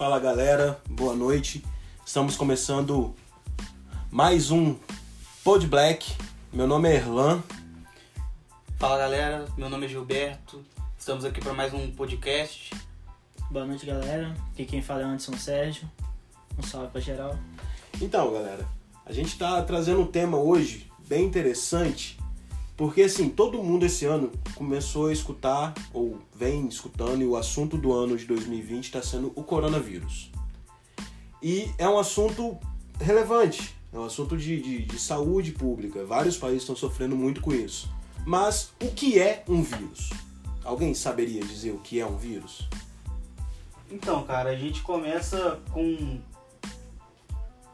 Fala galera, boa noite. Estamos começando mais um Pod Black. Meu nome é Erlan. Fala galera, meu nome é Gilberto. Estamos aqui para mais um podcast. Boa noite, galera. Aqui quem fala é Anderson Sérgio. Um salve pra geral. Então, galera, a gente está trazendo um tema hoje bem interessante, porque assim, todo mundo esse ano começou a escutar ou vem escutando e o assunto do ano de 2020 está sendo o coronavírus. E é um assunto relevante, é um assunto de, de, de saúde pública. Vários países estão sofrendo muito com isso. Mas o que é um vírus? Alguém saberia dizer o que é um vírus? Então, cara, a gente começa com,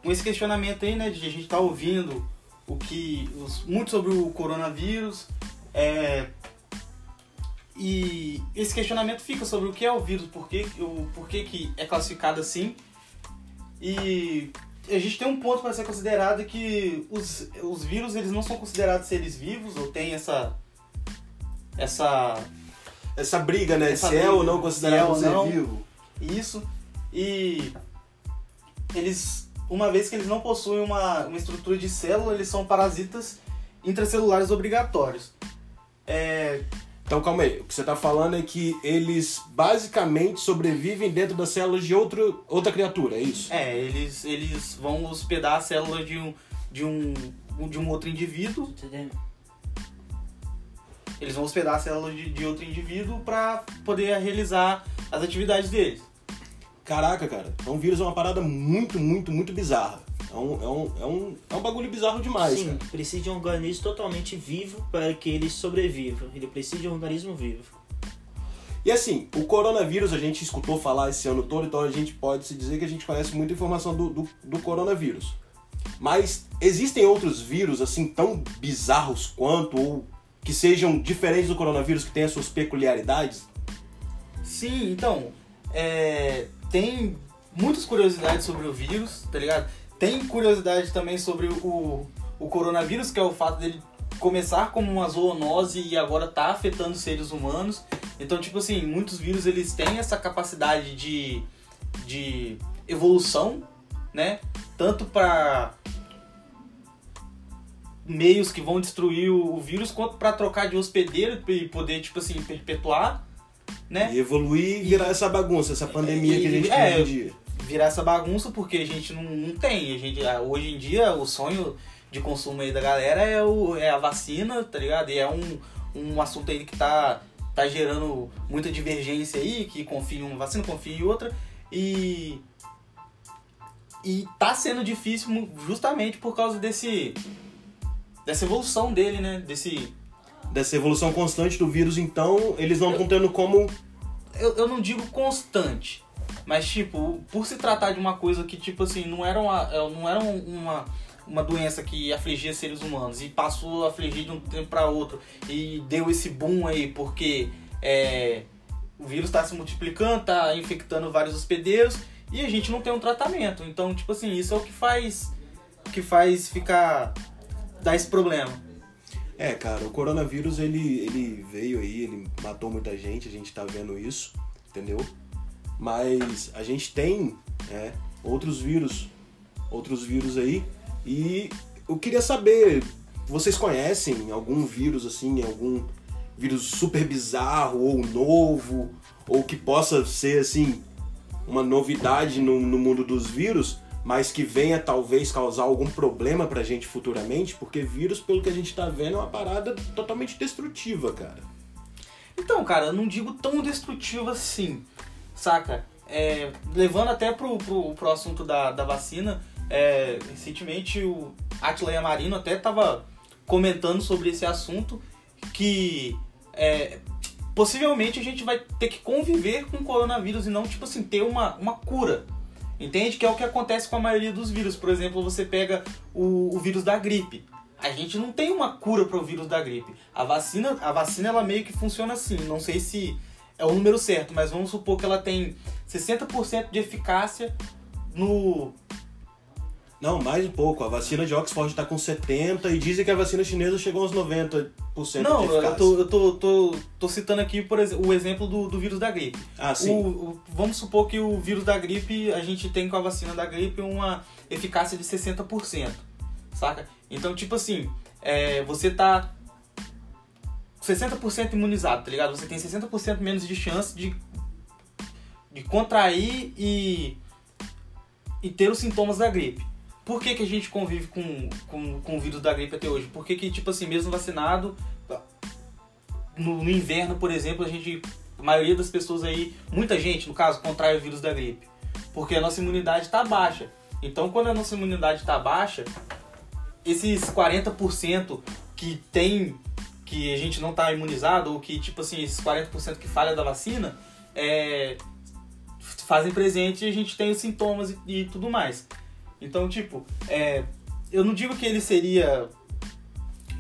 com esse questionamento aí, né? De a gente tá ouvindo o que. Os, muito sobre o coronavírus. É, e esse questionamento fica sobre o que é o vírus, por que, o, por que, que é classificado assim. E a gente tem um ponto para ser considerado que os, os vírus eles não são considerados seres vivos, ou tem essa. essa. Essa briga, né? Essa se é briga, ou não se considerado é um ser não. vivo. Isso. E eles, uma vez que eles não possuem uma, uma estrutura de célula, eles são parasitas intracelulares obrigatórios. É, Então calma aí, o que você está falando é que eles basicamente sobrevivem dentro das células de outro, outra criatura, é isso? é, eles, eles vão hospedar a célula de um, de um, de um outro indivíduo. Eles vão hospedar a célula de, de outro indivíduo para poder realizar as atividades deles. Caraca, cara, então o vírus é uma parada muito, muito, muito bizarra. É um, é um, é um, é um bagulho bizarro demais, Sim, cara. precisa de um organismo totalmente vivo para que ele sobreviva. Ele precisa de um organismo vivo. E assim, o coronavírus a gente escutou falar esse ano todo, então a gente pode se dizer que a gente conhece muita informação do, do, do coronavírus. Mas existem outros vírus assim tão bizarros quanto, ou que sejam diferentes do coronavírus, que tenham as suas peculiaridades? Sim, então, é, tem muitas curiosidades sobre o vírus, tá ligado? Tem curiosidade também sobre o, o coronavírus, que é o fato dele começar como uma zoonose e agora tá afetando seres humanos. Então, tipo assim, muitos vírus eles têm essa capacidade de, de evolução, né? Tanto para meios que vão destruir o, vírus, quanto para trocar de hospedeiro e poder, tipo assim, perpetuar, né? E evoluir e virar essa bagunça, essa pandemia que a gente É, tem hoje em dia. virar essa bagunça porque a gente não, não tem. A gente, ah, hoje em dia, o sonho de consumo aí da galera é, o, é a vacina, tá ligado? E é um, um assunto aí que tá, tá gerando muita divergência aí, que confia em uma vacina, confia em outra. E. E tá sendo difícil justamente por causa desse. dessa evolução dele, né? Desse. Dessa evolução constante do vírus, então, eles não estão tendo como. eu, eu não digo constante, mas tipo, por se tratar de uma coisa que tipo assim, não era uma, é, não era um- uma, uma doença que afligia seres humanos e passou a afligir de um tempo para outro e deu esse boom aí porque é, o vírus está se multiplicando, está infectando vários hospedeiros e a gente não tem um tratamento. Então, tipo assim, isso é o que faz que faz ficar dar esse problema. É, cara, o coronavírus ele, ele veio aí, ele matou muita gente, a gente tá vendo isso, entendeu? Mas a gente tem é, outros vírus, outros vírus aí, e eu queria saber, vocês conhecem algum vírus assim, algum vírus super bizarro ou novo, ou que possa ser assim, uma novidade no, no mundo dos vírus, mas que venha talvez causar algum problema pra gente futuramente, porque vírus, pelo que a gente tá vendo, é uma parada totalmente destrutiva, cara. Então, cara, eu não digo tão destrutivo assim, saca? É, levando até pro, pro, pro assunto da, da vacina, é, recentemente o Atila Yamarino até tava comentando sobre esse assunto, que é, possivelmente a gente vai ter que conviver com o coronavírus e não, tipo assim, ter uma, uma cura. Entende? Que é o que acontece com a maioria dos vírus. Por exemplo, você pega o, o vírus da gripe. A gente não tem uma cura para o vírus da gripe. A vacina, a vacina ela meio que funciona assim. Não sei se é o número certo, mas vamos supor que ela tem 60% de eficácia no Não, mais um pouco. A vacina de Oxford tá com 70 e dizem que a vacina chinesa chegou aos 90 Não, de eu eficácia. tô, eu tô, tô, tô citando aqui por ex- o exemplo do, do vírus da gripe. Ah, sim. O- o- vamos supor que o vírus da gripe, a gente tem com a vacina da gripe uma eficácia de 60%, saca? Então, tipo assim, é, você tá 60% imunizado, tá ligado? Você tem 60% menos de chance de, de contrair e, e ter os sintomas da gripe. Por que, que a gente convive com, com, com o vírus da gripe até hoje? Porque que, tipo assim, mesmo vacinado, no, no inverno, por exemplo, a gente. A maioria das pessoas aí, muita gente, no caso, contrai o vírus da gripe. Porque a nossa imunidade está baixa. Então, quando a nossa imunidade está baixa, esses 40% que tem. que a gente não está imunizado, ou que, tipo assim, esses 40% que falha da vacina, é, fazem presente e a gente tem os sintomas e, e tudo mais. Então, tipo, é, eu não digo que ele seria.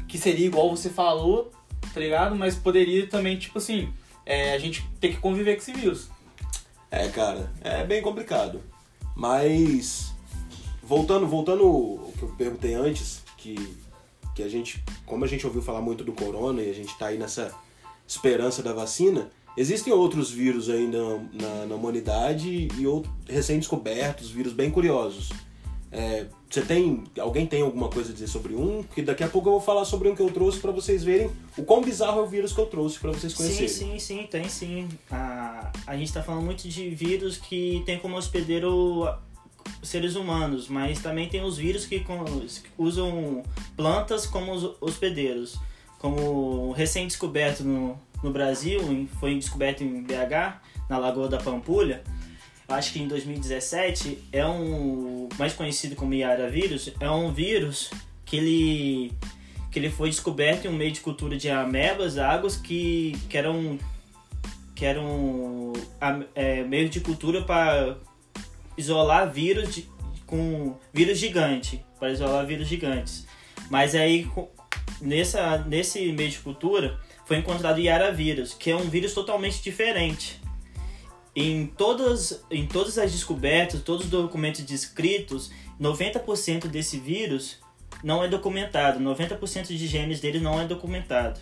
que seria igual você falou, tá ligado? Mas poderia também, tipo assim, é, a gente ter que conviver com esse vírus. É, cara, é bem complicado. Mas voltando, voltando ao que eu perguntei antes, que, que a gente, como a gente ouviu falar muito do corona e a gente tá aí nessa esperança da vacina, existem outros vírus ainda na, na humanidade e outros recém-descobertos, vírus bem curiosos. É, você tem. Alguém tem alguma coisa a dizer sobre um? Que daqui a pouco eu vou falar sobre um que eu trouxe pra vocês verem o quão bizarro é o vírus que eu trouxe pra vocês Sim, conhecerem. sim, sim, tem sim. A, a gente tá falando muito de vírus que tem como hospedeiro seres humanos, mas também tem os vírus que usam plantas como os hospedeiros. Como recém-descoberto no, no Brasil, foi descoberto em BH, na Lagoa da Pampulha, acho que em 2017, é um mais conhecido como Iara vírus, é um vírus que ele que ele foi descoberto em um meio de cultura de amebas, águas que, que eram que eram am- é, meio de cultura para isolar vírus de- com vírus gigante, para isolar vírus gigantes. Mas aí nessa nesse meio de cultura foi encontrado Yara vírus, que é um vírus totalmente diferente. Em todas, em todas as descobertas, todos os documentos descritos, 90% desse vírus não é documentado. 90% de genes dele não é documentado.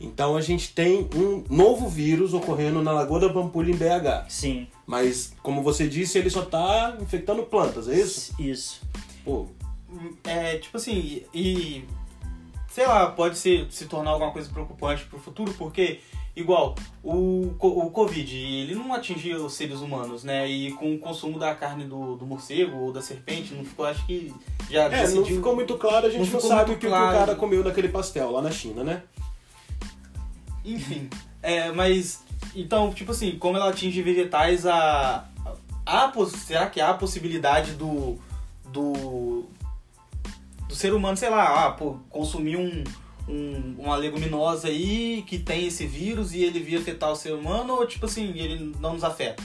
Então a gente tem um novo vírus ocorrendo na Lagoa da Pampulha em BH. Sim, Mas, como você disse, ele só tá infectando plantas, é isso? isso. Pô, É, tipo assim, e. Sei lá, pode ser, se tornar alguma coisa preocupante pro futuro, porque, igual, o, o Covid, ele não atingia os seres humanos, né? E com o consumo da carne do, do morcego ou da serpente, não ficou, acho que já é, não decidiu. ficou muito claro, a gente não não, sabe o que, o que claro. o cara comeu naquele pastel lá na China, né? Enfim, é, mas então, tipo assim, como ela atinge vegetais, a, a, pos- será que há a possibilidade do do do ser humano, sei lá, ah, pô, consumir um, um uma leguminosa aí que tem esse vírus e ele vir afetar o ser humano ou tipo assim, ele não nos afeta?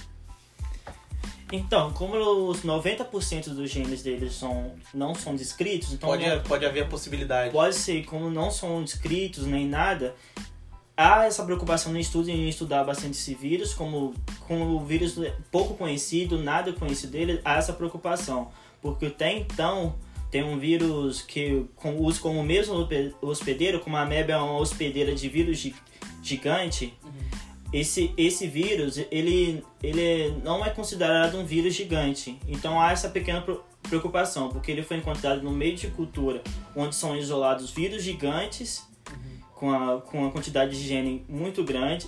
Então, como os 90% dos genes deles são, não são descritos, então Pode, não- pode haver a possibilidade. pode ser, como não são descritos nem nada, há essa preocupação no estudo em estudar bastante esse vírus, como, como o vírus é pouco conhecido, nada conhecido dele, há essa preocupação. Porque até então tem um vírus que usa como mesmo hospe- hospedeiro, como a ameba é uma hospedeira de vírus gi- gigante, esse, esse vírus, ele, ele não é considerado um vírus gigante. Então há essa pequena preocupação, porque ele foi encontrado no meio de cultura onde são isolados vírus gigantes com, a, com uma quantidade de gene muito grande.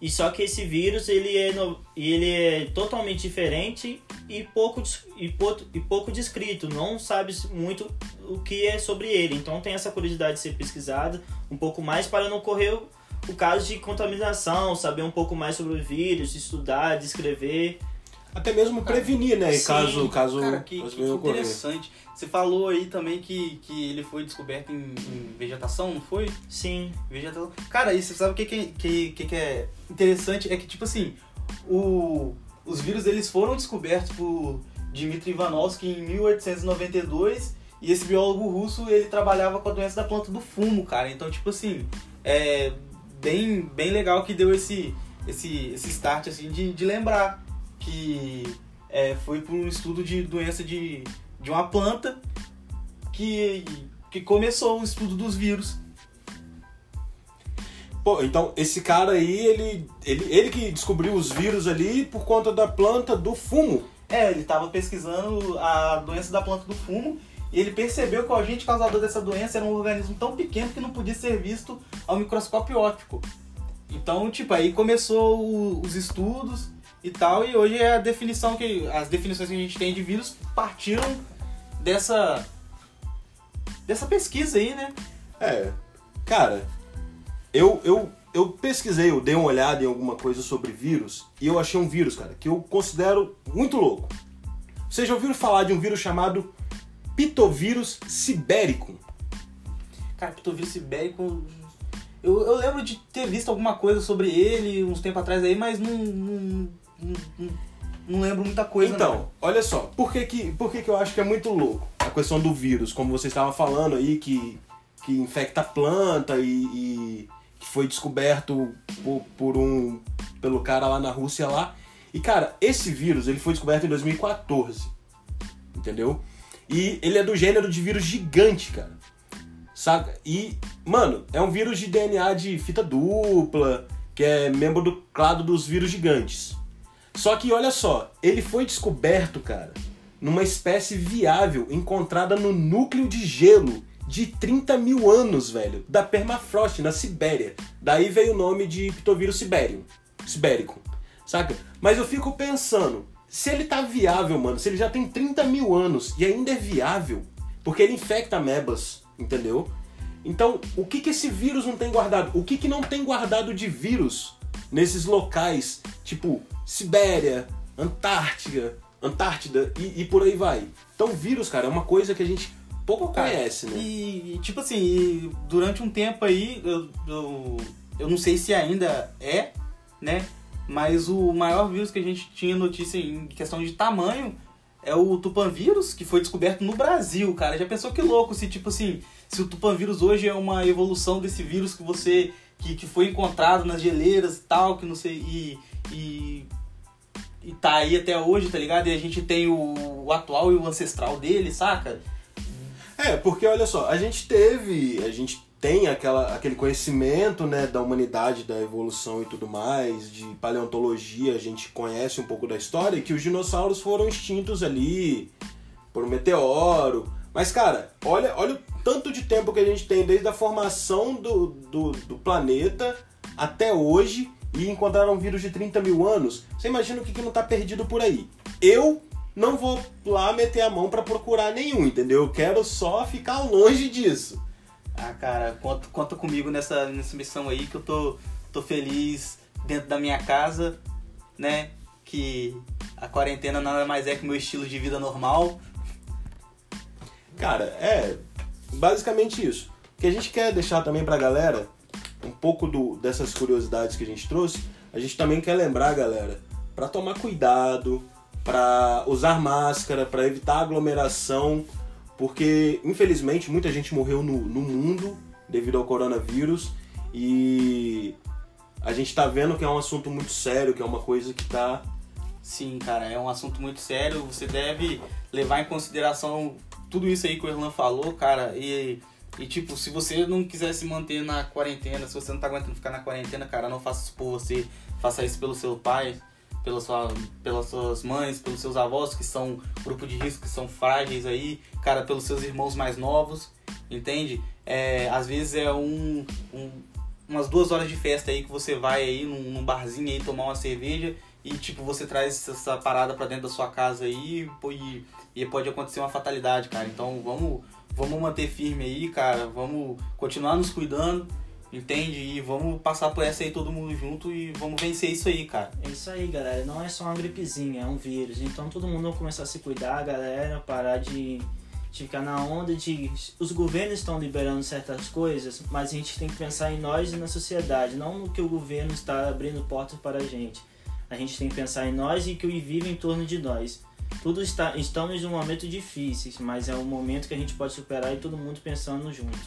E só que esse vírus ele é, no- ele é totalmente diferente e pouco, e, pouco, e pouco descrito. Não sabe muito o que é sobre ele. Então tem essa curiosidade de ser pesquisada um pouco mais para não correr o, o caso de contaminação, saber um pouco mais sobre o vírus, estudar, descrever. Até mesmo prevenir, né? Sim, caso caso Cara, que, que interessante. Você falou aí também que, que ele foi descoberto em, em vegetação, não foi? Sim, Vegetação. Cara, e você sabe o que, que, que, que que é interessante? É que, tipo assim, o, os vírus eles foram descobertos por Dmitry Ivanovsky em 1892 e esse biólogo russo ele trabalhava com a doença da planta do fumo, cara. Então, tipo assim, é bem, bem legal que deu esse, esse, esse start assim, de, de lembrar que é, foi por um estudo de doença de, de uma planta que, que começou o estudo dos vírus. Pô, então esse cara aí, ele, ele, ele que descobriu os vírus ali por conta da planta do fumo. É, ele tava pesquisando a doença da planta do fumo e ele percebeu que o agente causador dessa doença era um organismo tão pequeno que não podia ser visto ao microscópio óptico. Então, tipo, aí começou o- os estudos e tal, e hoje é a definição que. As definições que a gente tem de vírus partiram dessa. dessa pesquisa aí, né? É, cara, eu, eu, eu pesquisei, eu dei uma olhada em alguma coisa sobre vírus e eu achei um vírus, cara, que eu considero muito louco. Vocês já ouviram falar de um vírus chamado pitovírus sibérico? Cara, pitovírus sibérico. Eu, eu lembro de ter visto alguma coisa sobre ele uns tempos atrás aí, mas não. não, não, não- não lembro muita coisa. Então, não. olha só, por que que, por que que eu acho que é muito louco a questão do vírus, como você estava falando aí, que, que infecta a planta e, e que foi descoberto por, por um pelo cara lá na Rússia lá. E cara, esse vírus ele foi descoberto em 2014, entendeu? E ele é do gênero de vírus gigante, cara. Saca? E, mano, é um vírus de DNA de fita dupla, que é membro do clado dos vírus gigantes. Só que olha só, ele foi descoberto, cara, numa espécie viável encontrada no núcleo de gelo de 30 mil anos, velho, da permafrost, na Sibéria. Daí veio o nome de pitovírus sibérico. Sibérico. Saca? Mas eu fico pensando, se ele tá viável, mano, se ele já tem 30 mil anos e ainda é viável, porque ele infecta amebas, entendeu? Então, o que que esse vírus não tem guardado? O que que não tem guardado de vírus nesses locais, tipo Sibéria, Antártica, Antártida e, e por aí vai? Então, vírus, cara, é uma coisa que a gente pouco conhece, né? E, e, tipo assim, e durante um tempo aí, eu, eu, eu não sei se ainda é, né? Mas o maior vírus que a gente tinha notícia em questão de tamanho é o tupanvírus, que foi descoberto no Brasil, cara. Já pensou que louco se, tipo assim, se o tupanvírus hoje é uma evolução desse vírus que você. que, que foi encontrado nas geleiras e tal, que não sei. E, e, e tá aí até hoje, tá ligado? E a gente tem o, o atual e o ancestral dele, saca? É, porque olha só, a gente teve, a gente tem aquela, aquele conhecimento, né, da humanidade, da evolução e tudo mais, de paleontologia, a gente conhece um pouco da história, que os dinossauros foram extintos ali por um meteoro. Mas, cara, olha, olha o tanto de tempo que a gente tem desde a formação do, do, do planeta até hoje e encontraram um vírus de 30 mil anos. Você imagina o que, que não tá perdido por aí. Eu não vou lá meter a mão pra procurar nenhum, entendeu? Eu quero só ficar longe disso. Ah, cara, conta, conta comigo nessa, nessa missão aí que eu tô, tô feliz dentro da minha casa, né? Que a quarentena nada mais é que o meu estilo de vida normal. Cara, é basicamente isso. O que a gente quer deixar também pra galera, um pouco do, dessas curiosidades que a gente trouxe, a gente também quer lembrar, galera, pra tomar cuidado, pra usar máscara, pra evitar aglomeração, porque infelizmente muita gente morreu no, no mundo devido ao coronavírus e a gente tá vendo que é um assunto muito sério, que é uma coisa que tá Sim, cara, é um assunto muito sério. Você deve levar em consideração tudo isso aí que o Erlan falou, cara. E, e tipo, se você não quiser se manter na quarentena, se você não tá aguentando ficar na quarentena, cara, não faça isso por você. Faça isso pelo seu pai, pela sua, pelas suas mães, pelos seus avós, que são grupo de risco, que são frágeis aí, cara, pelos seus irmãos mais novos, entende? É, às vezes é um, um- umas duas horas de festa aí que você vai aí num, num barzinho aí tomar uma cerveja e tipo você traz essa parada pra dentro da sua casa aí e, e pode acontecer uma fatalidade, cara. Então vamos vamos manter firme aí, cara. Vamos continuar nos cuidando, entende? E vamos passar por essa aí todo mundo junto e vamos vencer isso aí, cara. É isso aí, galera. Não é só uma gripezinha, é um vírus. Então todo mundo começar a se cuidar, galera. Parar de, de ficar na onda de. Os governos estão liberando certas coisas, mas a gente tem que pensar em nós e na sociedade, não no que o governo está abrindo portas para a gente. A gente tem que pensar em nós e que o vive em torno de nós. Tudo está, estamos em um momento difícil, mas é um momento que a gente pode superar e todo mundo pensando junto.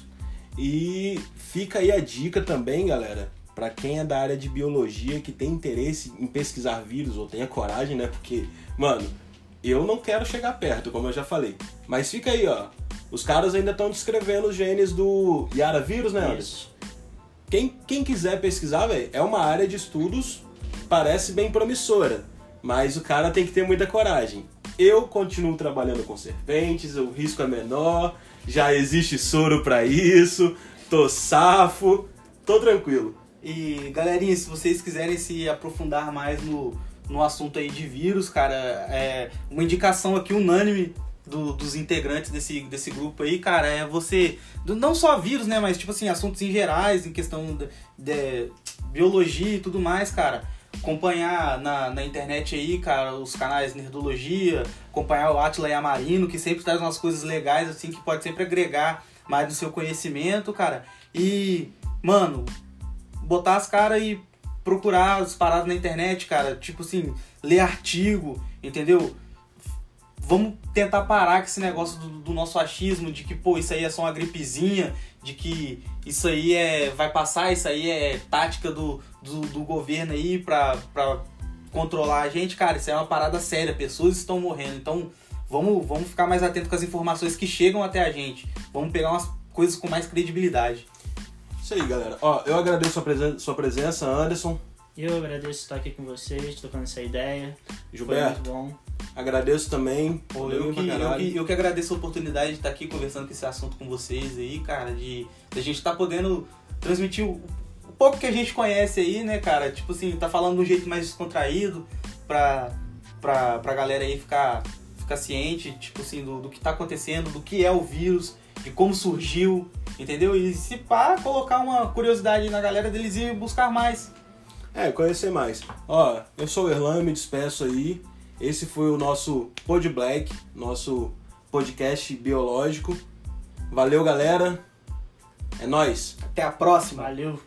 E fica aí a dica também, galera, para quem é da área de biologia que tem interesse em pesquisar vírus ou tenha coragem, né? Porque, mano, eu não quero chegar perto, como eu já falei. Mas fica aí, ó. Os caras ainda estão descrevendo os genes do Yara vírus, né, Anderson? Isso. quem, quem quiser pesquisar, velho, é uma área de estudos, parece bem promissora, mas o cara tem que ter muita coragem. Eu continuo trabalhando com serpentes, o risco é menor, já existe soro para isso, tô safo, tô tranquilo. E galerinha, se vocês quiserem se aprofundar mais no, no assunto aí de vírus, cara, é uma indicação aqui unânime do- dos integrantes desse, desse grupo aí, cara, é você. não só vírus, né? Mas tipo assim, assuntos em gerais, em questão de, de biologia e tudo mais, cara. Acompanhar na, na internet aí, cara, os canais Nerdologia, acompanhar o Atila e Amarino, que sempre traz umas coisas legais, assim, que pode sempre agregar mais no seu conhecimento, cara. E, mano, botar as caras e procurar as paradas na internet, cara. Tipo assim, ler artigo, entendeu? Vamos tentar parar com esse negócio do, do nosso achismo de que, pô, isso aí é só uma gripezinha, de que isso aí é vai passar, isso aí é tática do, do, do governo aí pra, pra controlar a gente. Cara, isso é uma parada séria, pessoas estão morrendo. Então, vamos, vamos ficar mais atento com as informações que chegam até a gente. Vamos pegar umas coisas com mais credibilidade. Isso aí, galera. Ó, eu agradeço sua presença, sua presença Anderson, Eu agradeço estar aqui com vocês, trocando essa ideia. Foi Gilberto. muito bom. Agradeço também. Pô, eu, que, eu, que, eu que agradeço a oportunidade de estar aqui conversando com esse assunto com vocês aí, cara, de, de a gente estar podendo transmitir o, o pouco que a gente conhece aí, né, cara? Tipo assim, tá falando de um jeito mais descontraído pra, pra, pra galera aí ficar, ficar ciente, tipo assim, do, do que tá acontecendo, do que é o vírus, de como surgiu, entendeu? E se pá, colocar uma curiosidade na galera deles ir buscar mais. É, conhecer mais. Ó, eu sou o Erlan, me despeço aí. Esse foi o nosso Pod Black, nosso podcast biológico. Valeu, galera. É nóis. Até a próxima! Valeu.